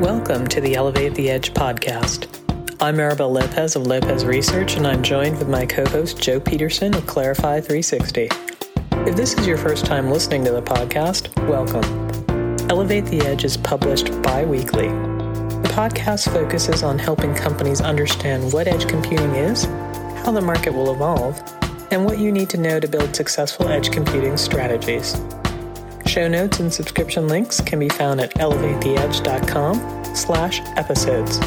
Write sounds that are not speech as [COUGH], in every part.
Welcome to the Elevate the Edge podcast. I'm Maribel Lopez of Lopez Research, and I'm joined with my co host Jo Peterson of Clarify 360. If this is your first time listening to the podcast, welcome. Elevate the Edge is published bi weekly. The podcast focuses on helping companies understand what edge computing is, how the market will evolve, and what you need to know to build successful edge computing strategies. Show notes and subscription links can be found at elevatetheedge.com slash episodes.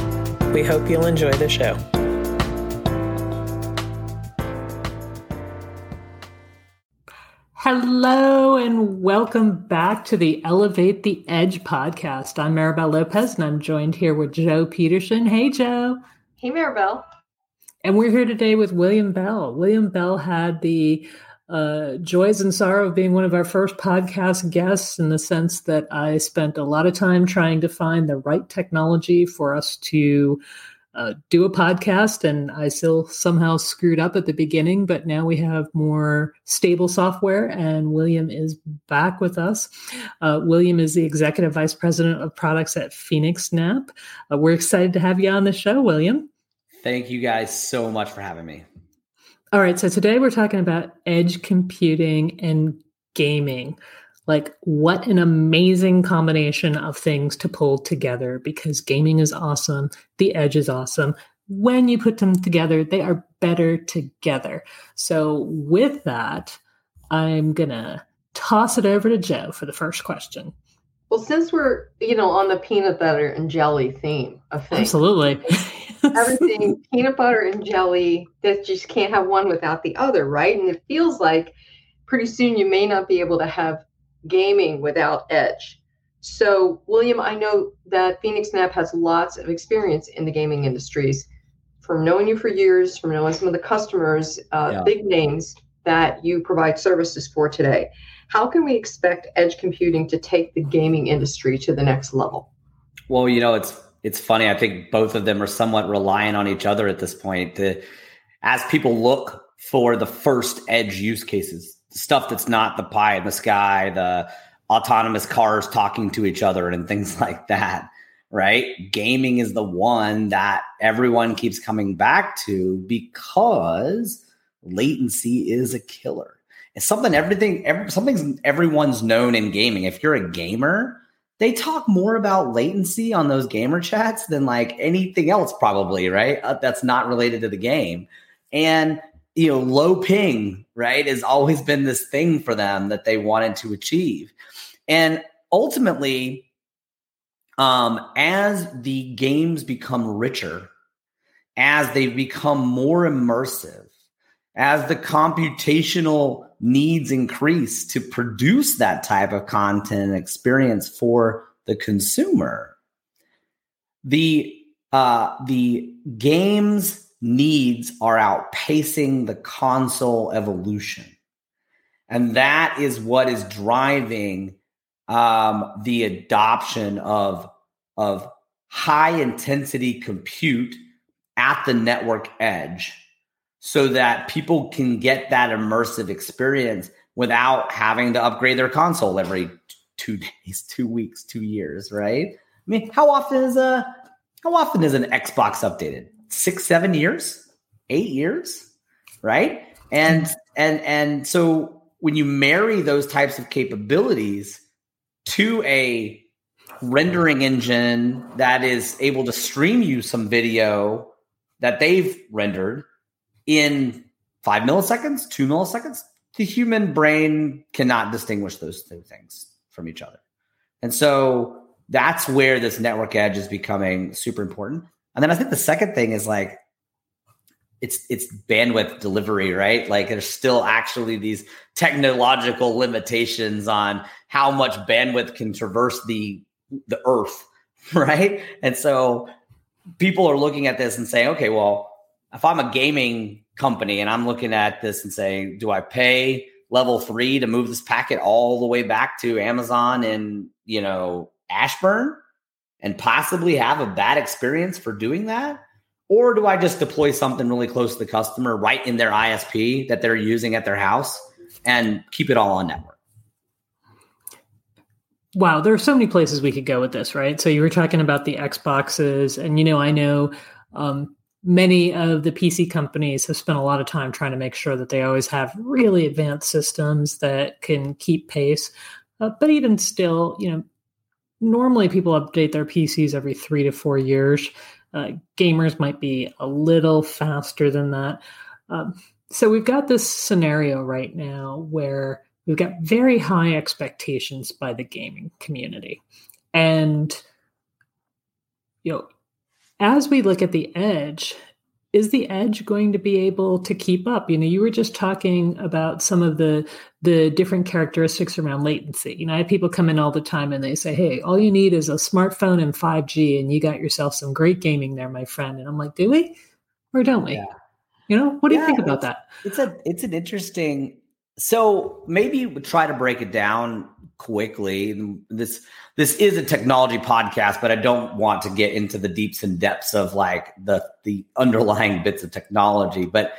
We hope you'll enjoy the show. Hello and welcome back to the Elevate the Edge podcast. I'm Maribel Lopez and I'm joined here with Jo Peterson. Hey, Jo. Hey, Maribel. And we're here today with William Bell. William Bell had the uh, joys and sorrow of being one of our first podcast guests in the sense that I spent a lot of time trying to find the right technology for us to uh, do a podcast, and I still somehow screwed up at the beginning, but now we have more stable software, and William is back with us. Uh, William is the executive vice president of products at PhoenixNap. Uh, we're excited to have you on the show, William. Thank you guys so much for having me. All right. So today we're talking about edge computing and gaming. Like, what an amazing combination of things to pull together because gaming is awesome. The edge is awesome. When you put them together, they are better together. So, with that, I'm going to toss it over to Jo for the first question. Well, since we're, you know, on the peanut butter and jelly theme of things. Absolutely. [LAUGHS] everything peanut butter and jelly that just can't have one without the other, right? And it feels like pretty soon you may not be able to have gaming without edge. So, William, I know that PhoenixNap has lots of experience in the gaming industries. From knowing you for years, from knowing some of the customers, uh, yeah. big names that you provide services for today, how can we expect edge computing to take the gaming industry to the next level? Well, you know, it's it's funny. I think both of them are somewhat relying on each other at this point. To, as people look for the first edge use cases, stuff that's not the pie in the sky, the autonomous cars talking to each other, and things [LAUGHS] like that. Right? Gaming is the one that everyone keeps coming back to because latency is a killer. It's something everything, every, something's everyone's known in gaming. If you're a gamer, they talk more about latency on those gamer chats than like anything else probably right? Uh, that's not related to the game. And you know low ping right has always been this thing for them that they wanted to achieve. And ultimately um as the games become richer as they become more immersive as the computational needs increase to produce that type of content and experience for the consumer. The uh, the games needs are outpacing the console evolution. And that is what is driving um, the adoption of of high intensity compute at the network edge so that people can get that immersive experience without having to upgrade their console every two [LAUGHS] days, two weeks, two years, right? I mean, how often is a how often is an Xbox updated? Six, seven years, eight years, right? And and and so when you marry those types of capabilities to a rendering engine that is able to stream you some video that they've rendered in five milliseconds, two milliseconds, the human brain cannot distinguish those two things from each other. And so that's where this network edge is becoming super important. And then I think the second thing is like it's it's bandwidth delivery, right? Like there's still actually these technological limitations on how much bandwidth can traverse the the earth, [LAUGHS] right? And so people are looking at this and saying, okay, well, if I'm a gaming company and I'm looking at this and saying, do I pay level three to move this packet all the way back to Amazon and, you know, Ashburn and possibly have a bad experience for doing that? Or do I just deploy something really close to the customer right in their ISP that they're using at their house and keep it all on network? wow, there are so many places we could go with this, right? So you were talking about the Xboxes, and you know, I know um, many of the PC companies have spent a lot of time trying to make sure that they always have really advanced systems that can keep pace. Uh, but even still, you know, normally people update their PCs every three to four years. Uh, gamers might be a little faster than that. Um, so we've got this scenario right now where we've got very high expectations by the gaming community. And you know, as we look at the edge, is the edge going to be able to keep up? You know, you were just talking about some of the the different characteristics around latency. You know, I have people come in all the time and they say, "Hey, all you need is a smartphone and 5G, and you got yourself some great gaming there, my friend." And I'm like, "Do we, or don't we?" Yeah. You know, what do yeah, you think about that? It's a it's an interesting so maybe try to break it down quickly. This this is a technology podcast, but I don't want to get into the deeps and depths of like the the underlying bits of technology. But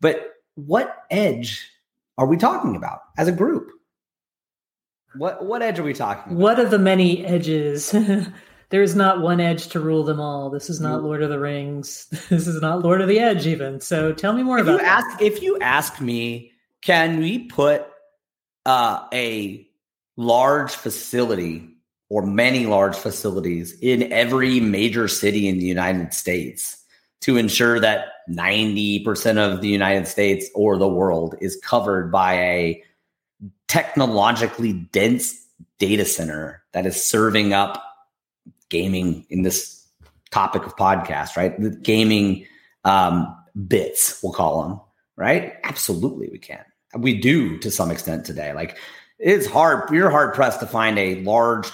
but what edge are we talking about as a group? What what edge are we talking about? What are the many edges? [LAUGHS] there is not one edge to rule them all. This is not Lord of the Rings. [LAUGHS] This is not Lord of the Edge even. So tell me more if about you ask if you ask me can we put uh, a large facility or many large facilities in every major city in the United States to ensure that 90% of the United States or the world is covered by a technologically dense data center that is serving up gaming in this topic of podcast, right? The gaming um, bits, we'll call them, right? Absolutely, we can we do to some extent today. Like it's hard. You're hard pressed to find a large.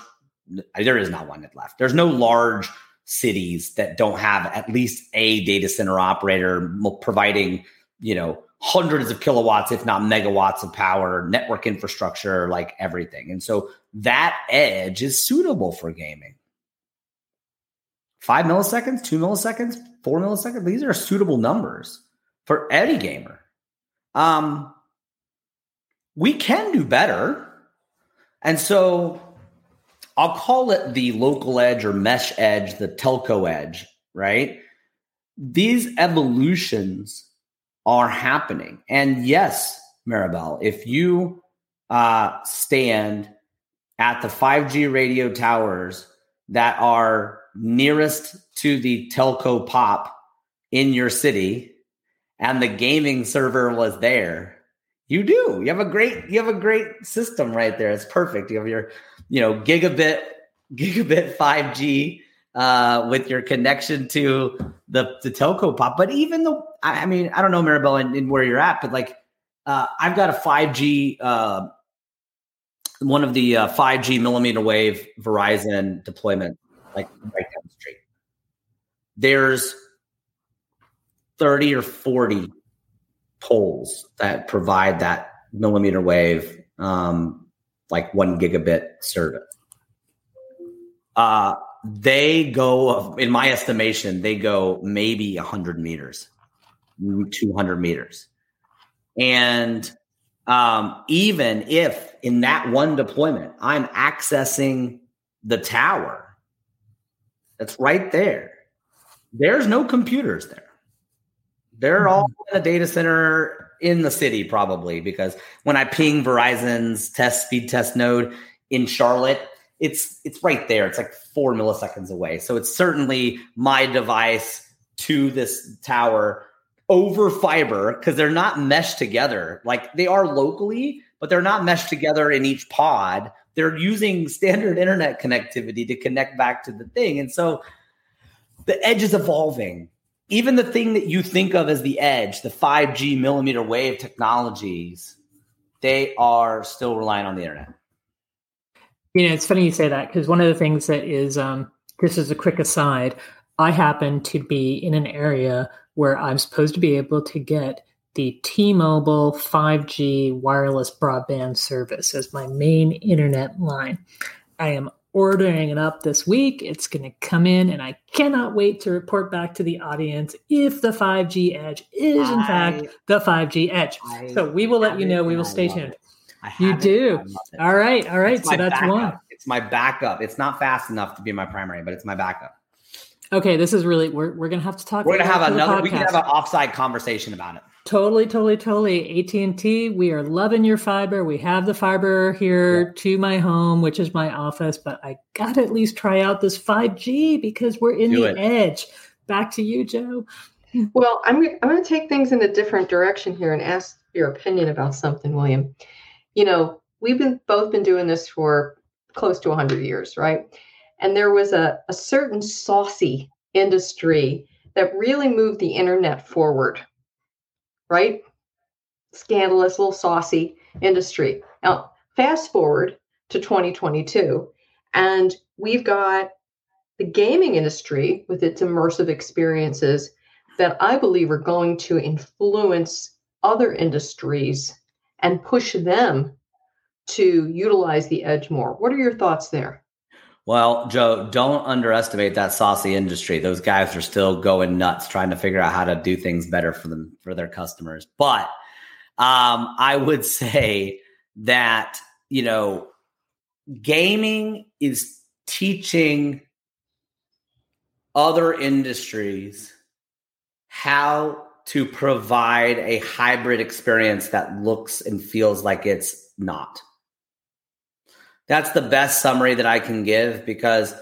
There is not one left. There's no large cities that don't have at least a data center operator providing, you know, hundreds of kilowatts, if not megawatts of power, network infrastructure, like everything. And so that edge is suitable for gaming. Five milliseconds, two milliseconds, four milliseconds. These are suitable numbers for any gamer. Um, we can do better. And so I'll call it the local edge or mesh edge, the telco edge, right? These evolutions are happening. And yes, Maribel, if you uh, stand at the 5G radio towers that are nearest to the telco pop in your city and the gaming server was there, you do. You have a great you have a great system right there. It's perfect. You have your, you know, gigabit [LAUGHS] gigabit 5G uh, with your connection to the the telco pop. But even the I mean, I don't know, Maribel, and, and where you're at, but like uh, I've got a 5G uh, one of the uh, 5G millimeter wave Verizon deployment, like right down the street. There's 30 or 40 poles that provide that millimeter wave, um, like one gigabit service. Uh, they go, in my estimation, they go maybe 100 meters, 200 meters. And um, even if in that one deployment, I'm accessing the tower that's right there, there's no computers there. They're all mm-hmm. in a data center in the city, probably, because when I ping Verizon's test speed test node in Charlotte, it's it's right there. It's like four milliseconds away. So it's certainly my device to this tower over fiber because they're not meshed together. Like they are locally, but they're not meshed together in each pod. They're using standard internet connectivity to connect back to the thing. And so the edge is evolving even the thing that you think of as the edge, the 5G millimeter wave technologies, they are still relying on the internet. You know, it's funny you say that because one of the things that is, um, this is a quick aside, I happen to be in an area where I'm supposed to be able to get the T Mobile 5G wireless broadband service as my main internet line. I am ordering it up this week. It's going to come in, and I cannot wait to report back to the audience if the 5G Edge is, in I, fact, the 5G Edge. I so we will let you know. We will stay tuned. You do. All right. All right. so that's backup. one. It's it's my backup. It's not fast enough to be my primary, but it's my backup. Okay, this is really we're we're gonna have to talk. We're gonna have another. We can have an offside conversation about it. Totally, totally, totally. AT and T, we are loving your fiber. We have the fiber here yeah. to my home, which is my office, but I gotta at least try out this five G because we're in Do the it. edge. Back to you, Jo. Well, I'm I'm going to take things in a different direction here and ask your opinion about something, William. You know, we've been both been doing this for close to 100 years, right? And there was a, a certain saucy industry that really moved the internet forward, right? Scandalous, little saucy industry. Now, fast forward to 2022, and we've got the gaming industry with its immersive experiences that I believe are going to influence other industries and push them to utilize the edge more. What are your thoughts there? Well, Jo, don't underestimate that saucy industry. Those guys are still going nuts trying to figure out how to do things better for them for their customers. But um, I would say that you know, gaming is teaching other industries how to provide a hybrid experience that looks and feels like it's not. That's the best summary that I can give because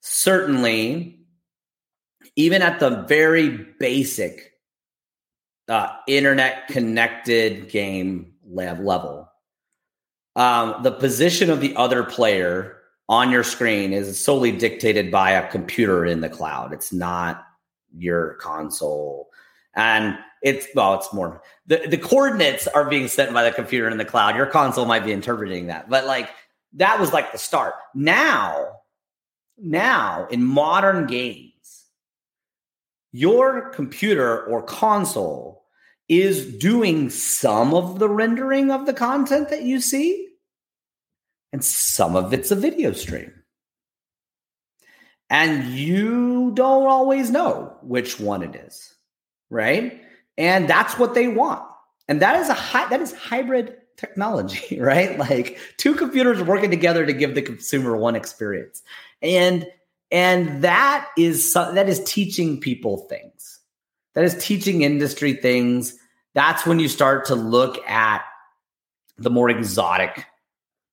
certainly, even at the very basic uh, internet connected game lab level, um, the position of the other player on your screen is solely dictated by a computer in the cloud. It's not your console. And it's well, it's more the, the coordinates are being sent by the computer in the cloud. Your console might be interpreting that, but like that was like the start. Now, now in modern games, your computer or console is doing some of the rendering of the content that you see, and some of it's a video stream. And you don't always know which one it is, right? And that's what they want. And that is a high, that is hybrid technology, [LAUGHS] right? Like two computers working together to give the consumer one experience. And and that is that is teaching people things. That is teaching industry things. That's when you start to look at the more exotic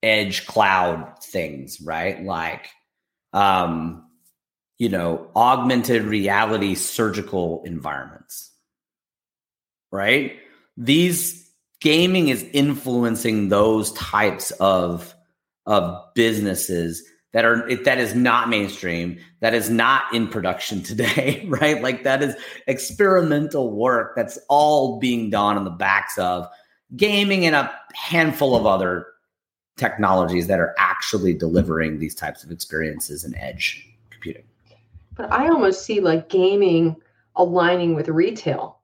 edge cloud things, right? Like um you know, augmented reality surgical environments. Right? These gaming is influencing those types of of businesses that are that is not mainstream that is not in production [LAUGHS] today right? Like that is experimental work that's all being done on the backs of gaming and a handful of other technologies that are actually delivering these types of experiences in edge computing. But i almost see like gaming aligning with retail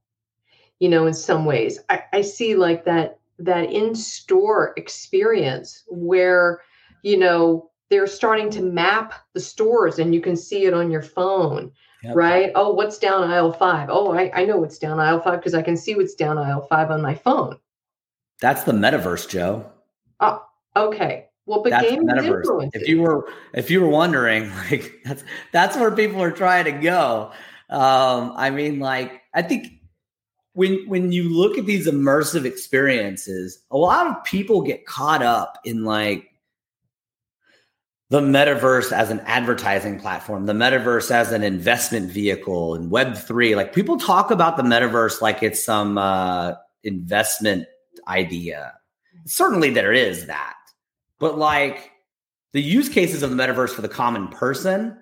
you know in some ways i, I see like that that in-store experience where you know they're starting to map the stores and you can see it on your phone yep. right oh what's down aisle five? Oh, I, I know what's down aisle five because i can see what's down aisle five on my phone that's the metaverse Jo oh okay well, but that's gaming metaverse. If you were if you were wondering, [LAUGHS] like that's that's where people are trying to go. Um, I mean, like I think when when you look at these immersive experiences, a lot of people get caught up in like the metaverse as an advertising platform, the metaverse as an investment vehicle, and Web three. Like people talk about the metaverse like it's some uh, investment idea. Certainly, there is that, but like the use cases of the metaverse for the common person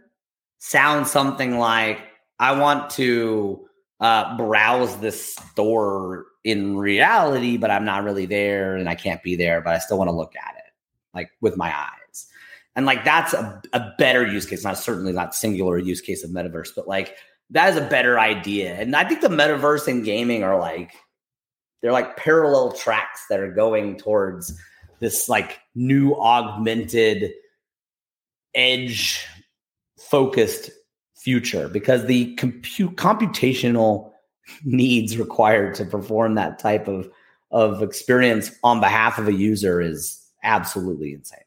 sound something like I want to uh, browse this store in reality, but I'm not really there and I can't be there, but I still want to look at it like with my eyes. And like that's a, a better use case, not certainly not singular use case of metaverse, but like that is a better idea. And I think the metaverse and gaming are like they're like parallel tracks that are going towards this like new augmented edge focused future because the compute computational needs required to perform that type of of experience on behalf of a user is absolutely insane.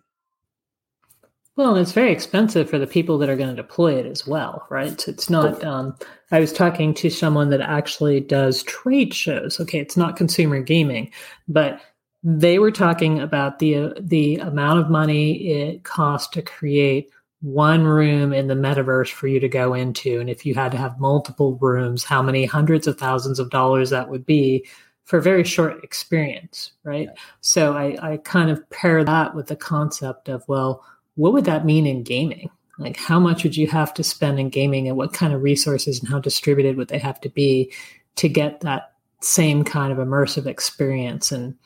Well, it's very expensive for the people that are going to deploy it as well, right? It's not. Um, I was talking to someone that actually does trade shows. Okay, it's not consumer gaming, but they were talking about the the amount of money it costs to create one room in the metaverse for you to go into, and if you had to have multiple rooms, how many hundreds of thousands of dollars that would be for a very short experience, right? So I, I kind of pair that with the concept of well what would that mean in gaming? Like, how much would you have to spend in gaming and what kind of resources and how distributed would they have to be to get that same kind of immersive experience? And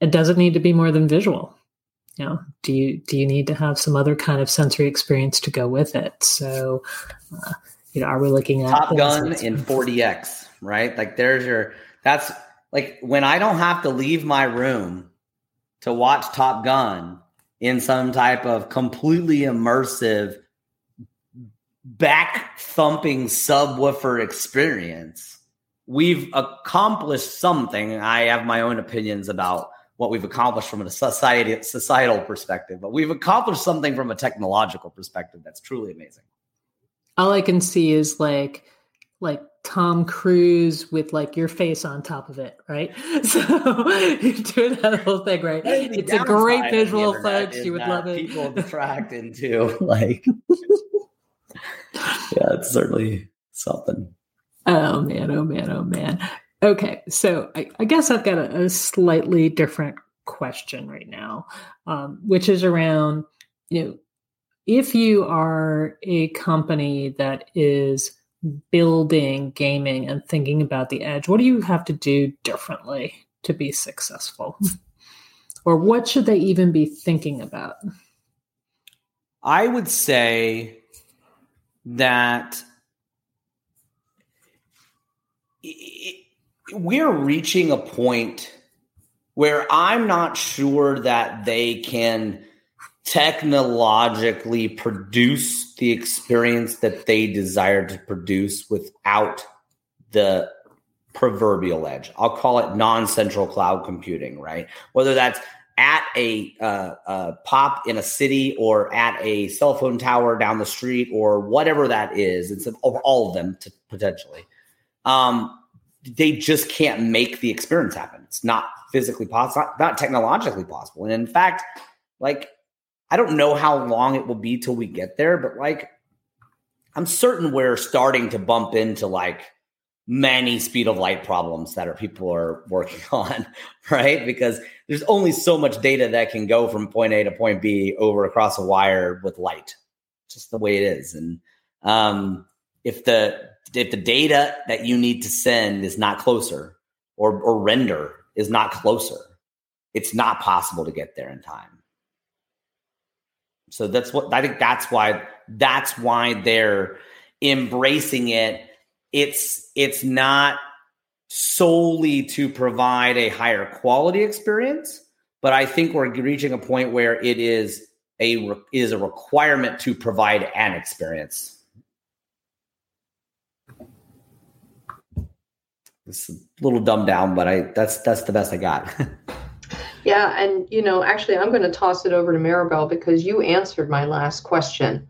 it doesn't need to be more than visual. You know, do you do you need to have some other kind of sensory experience to go with it? So, uh, you know, are we looking at Top Gun in 4DX, right? Like, there's your that's like when I don't have to leave my room to watch Top Gun in some type of completely immersive back thumping subwoofer experience. We've accomplished something. I have my own opinions about what we've accomplished from a society societal perspective, but we've accomplished something from a technological perspective that's truly amazing. All I can see is like like Tom Cruise with like your face on top of it, right? [LAUGHS] So [LAUGHS] you do that whole thing, right? It's a great visual, folks. You would love it. People [LAUGHS] detract into like, yeah, it's certainly something. Oh man, oh man, oh man. Okay, so I, I guess I've got a, a, slightly different question right now, um, which is around you know if you are a company that is building gaming and thinking about the edge, what do you have to do differently to be successful? [LAUGHS] or what should they even be thinking about? I would say that we're reaching a point where I'm not sure that they can technologically produce the experience that they desire to produce without the proverbial edge. I'll call it non-central cloud computing, right? Whether that's at a, uh, uh, pop in a city or at a cell phone tower down the street or whatever that is, it's all of them potentially. Um, they just can't make the experience happen. It's not physically possible, not, not technologically possible. And in fact, like I don't know how long it will be till we get there, but like I'm certain we're starting to bump into like many speed of light problems that are people are working [LAUGHS] on, right? Because there's only so much data that can go from point A to point B over across a wire with light. Just the way it is. And um, if the if the data that you need to send is not closer or, or render is not closer, it's not possible to get there in time. So that's what I think that's why that's why they're embracing it. It's it's not solely to provide a higher quality experience, but I think we're reaching a point where it is a is a requirement to provide an experience. It's a little dumbed down, but I that's that's the best I got. [LAUGHS] Yeah, and you know, actually, I'm going to toss it over to Maribel because you answered my last question.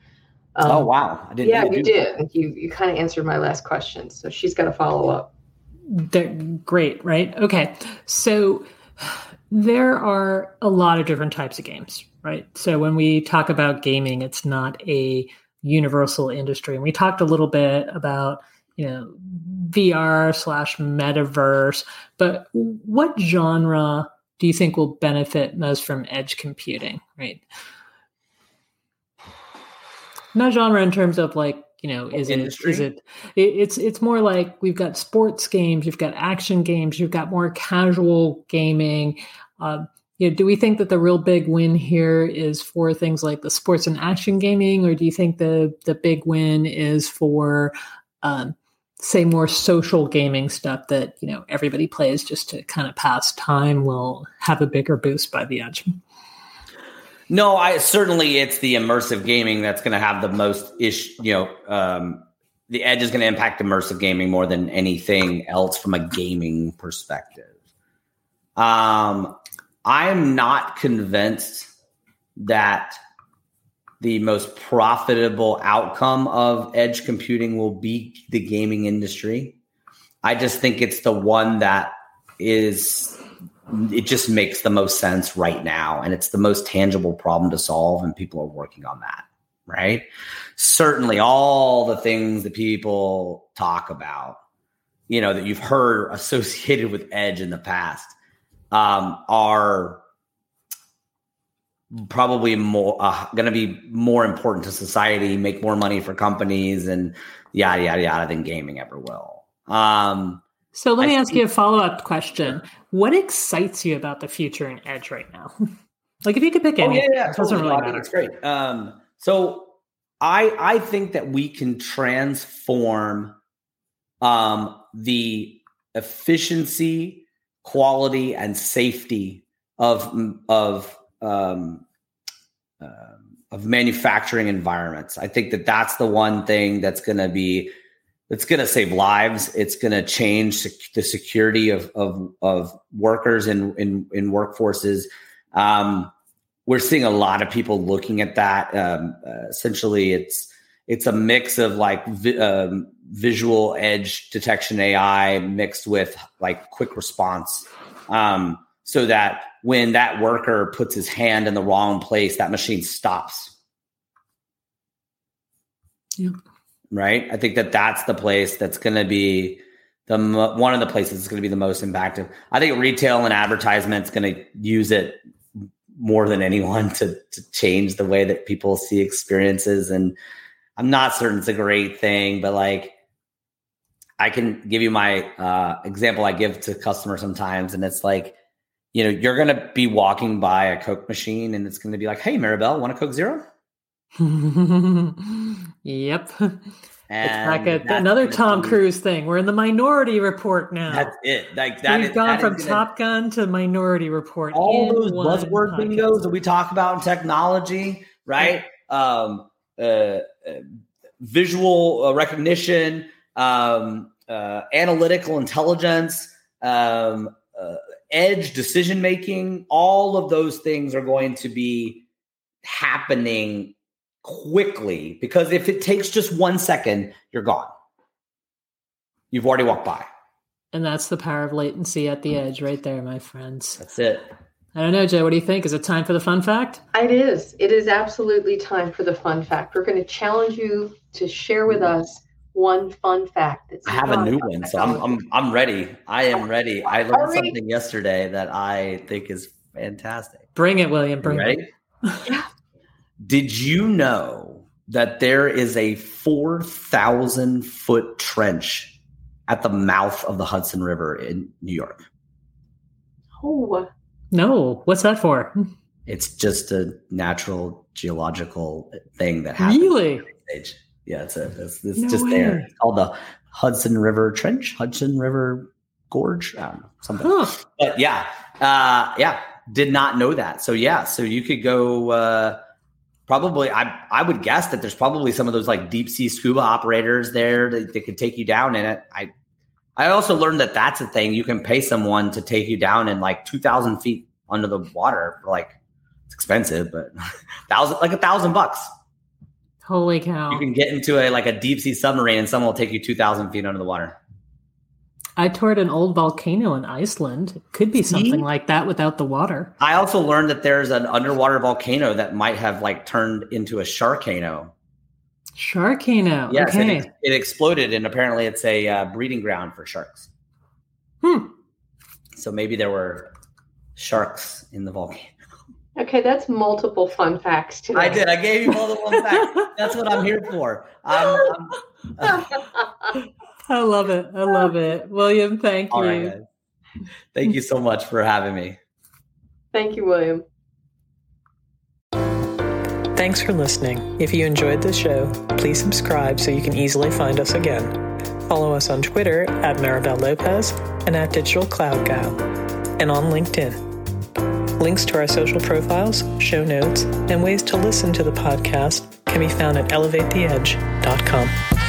Um, oh wow! I didn't. Yeah, you did. That. You you kind of answered my last question, so she's got to follow up. They're great, right? Okay, so there are a lot of different types of games, right? So when we talk about gaming, it's not a universal industry, and we talked a little bit about you know VR slash metaverse, but what genre do you think will benefit most from edge computing, right? Not genre in terms of like, you know, is Industry. it is it, it it's it's more like we've got sports games, you've got action games, you've got more casual gaming. Uh, you know, do we think that the real big win here is for things like the sports and action gaming, or do you think the the big win is for um, say more social gaming stuff that you know everybody plays just to kind of pass time will have a bigger boost by the edge. No i certainly it's the immersive gaming that's going to have the most ish you know um, the edge is going to impact immersive gaming more than anything else from a gaming perspective. Um i'm not convinced that the most profitable outcome of edge computing will be the gaming industry. I just think it's the one that is it just makes the most sense right now and it's the most tangible problem to solve and people are working on that right certainly all the things that people talk about you know that you've heard associated with edge in the past um, are probably more uh, going to be more important to society make more money for companies and yada yada yada than gaming ever will um, so let me I ask think, you a follow up question. What excites you about the future in Edge right now? [LAUGHS] like if you could pick any, oh, yeah, yeah, it doesn't really matter. It's great. Um, so I I think that we can transform um, the efficiency, quality, and safety of of um, uh, of manufacturing environments. I think that that's the one thing that's going to be it's going to save lives. It's going to change sec- the security of, of, of workers in, in, in workforces. Um, we're seeing a lot of people looking at that. Um, uh, essentially, it's it's a mix of like vi- um, visual edge detection AI mixed with like quick response, um, so that when that worker puts his hand in the wrong place, that machine stops. Yeah right? I think that that's the place that's going to be the one of the places that's going to be the most impactful. I think retail and advertisement is going to use it more than anyone to to change the way that people see experiences. And I'm not certain it's a great thing, but like I can give you my uh, example I give to customers sometimes, and it's like, you know, you're going to be walking by a Coke machine, and it's going to be like, "Hey, Maribel, want a Coke Zero?" yep. And it's like a, another Tom Cruise thing. We're in the Minority Report now. That's it. Like that. We've is, gone that from Top Gun to Minority Report. All those buzzword bingos that we talk about in technology, right? Um, uh, uh, visual uh, recognition, um, uh, analytical intelligence, um, uh, edge decision making. All of those things are going to be happening quickly because if it takes just one second, you're gone. You've already walked by. And that's the power of latency at the edge right there, my friends. That's it. I don't know, Jo. What do you think? Is it time for the fun fact? It is. It is absolutely time for the fun fact. We're going to challenge you to share with us one fun fact. I have a new one, so I'm, I'm I'm ready. I am oh, ready. I learned something yesterday that I think is fantastic. Bring it, William. Bring you ready? [LAUGHS] it. Did you know that there is a 4,000 foot trench at the mouth of the Hudson River in New York? Oh, no. What's that for? It's just a natural geological thing that happens. Really? Yeah, it's a, it's, it's no just way. there. It's called the Hudson River Trench, Hudson River Gorge. I don't know, something. Huh. But yeah, uh, yeah, did not know that. So yeah, so you could go. Uh, probably I I would guess that there's probably some of those like deep sea scuba operators there that, that could take you down in it. I I also learned that that's a thing. You can pay someone to take you down in like two thousand feet under the water. For like it's expensive, but [LAUGHS] thousand like a thousand bucks. Holy cow! You can get into a like a deep sea submarine, and someone will take you two thousand feet under the water. I toured an old volcano in Iceland. It could be something See? like that without the water. I also learned that there's an underwater volcano that might have like turned into a sharkano. Sharkano. Yes, okay. it, it, exploded, and apparently it's a uh, breeding ground for sharks. Hmm. So maybe there were sharks in the volcano. Okay, that's multiple fun facts today. I did. I gave you multiple facts. [LAUGHS] That's what I'm here for. I'm, I'm, I love it. I love it. William, thank All you. Right, thank you so much for having me. Thank you, William. Thanks for listening. If you enjoyed this show, please subscribe so you can easily find us again. Follow us on Twitter at Maribel Lopez and at Digital Cloud Gal, and on LinkedIn. Links to our social profiles, show notes, and ways to listen to the podcast can be found at elevatetheedge.com.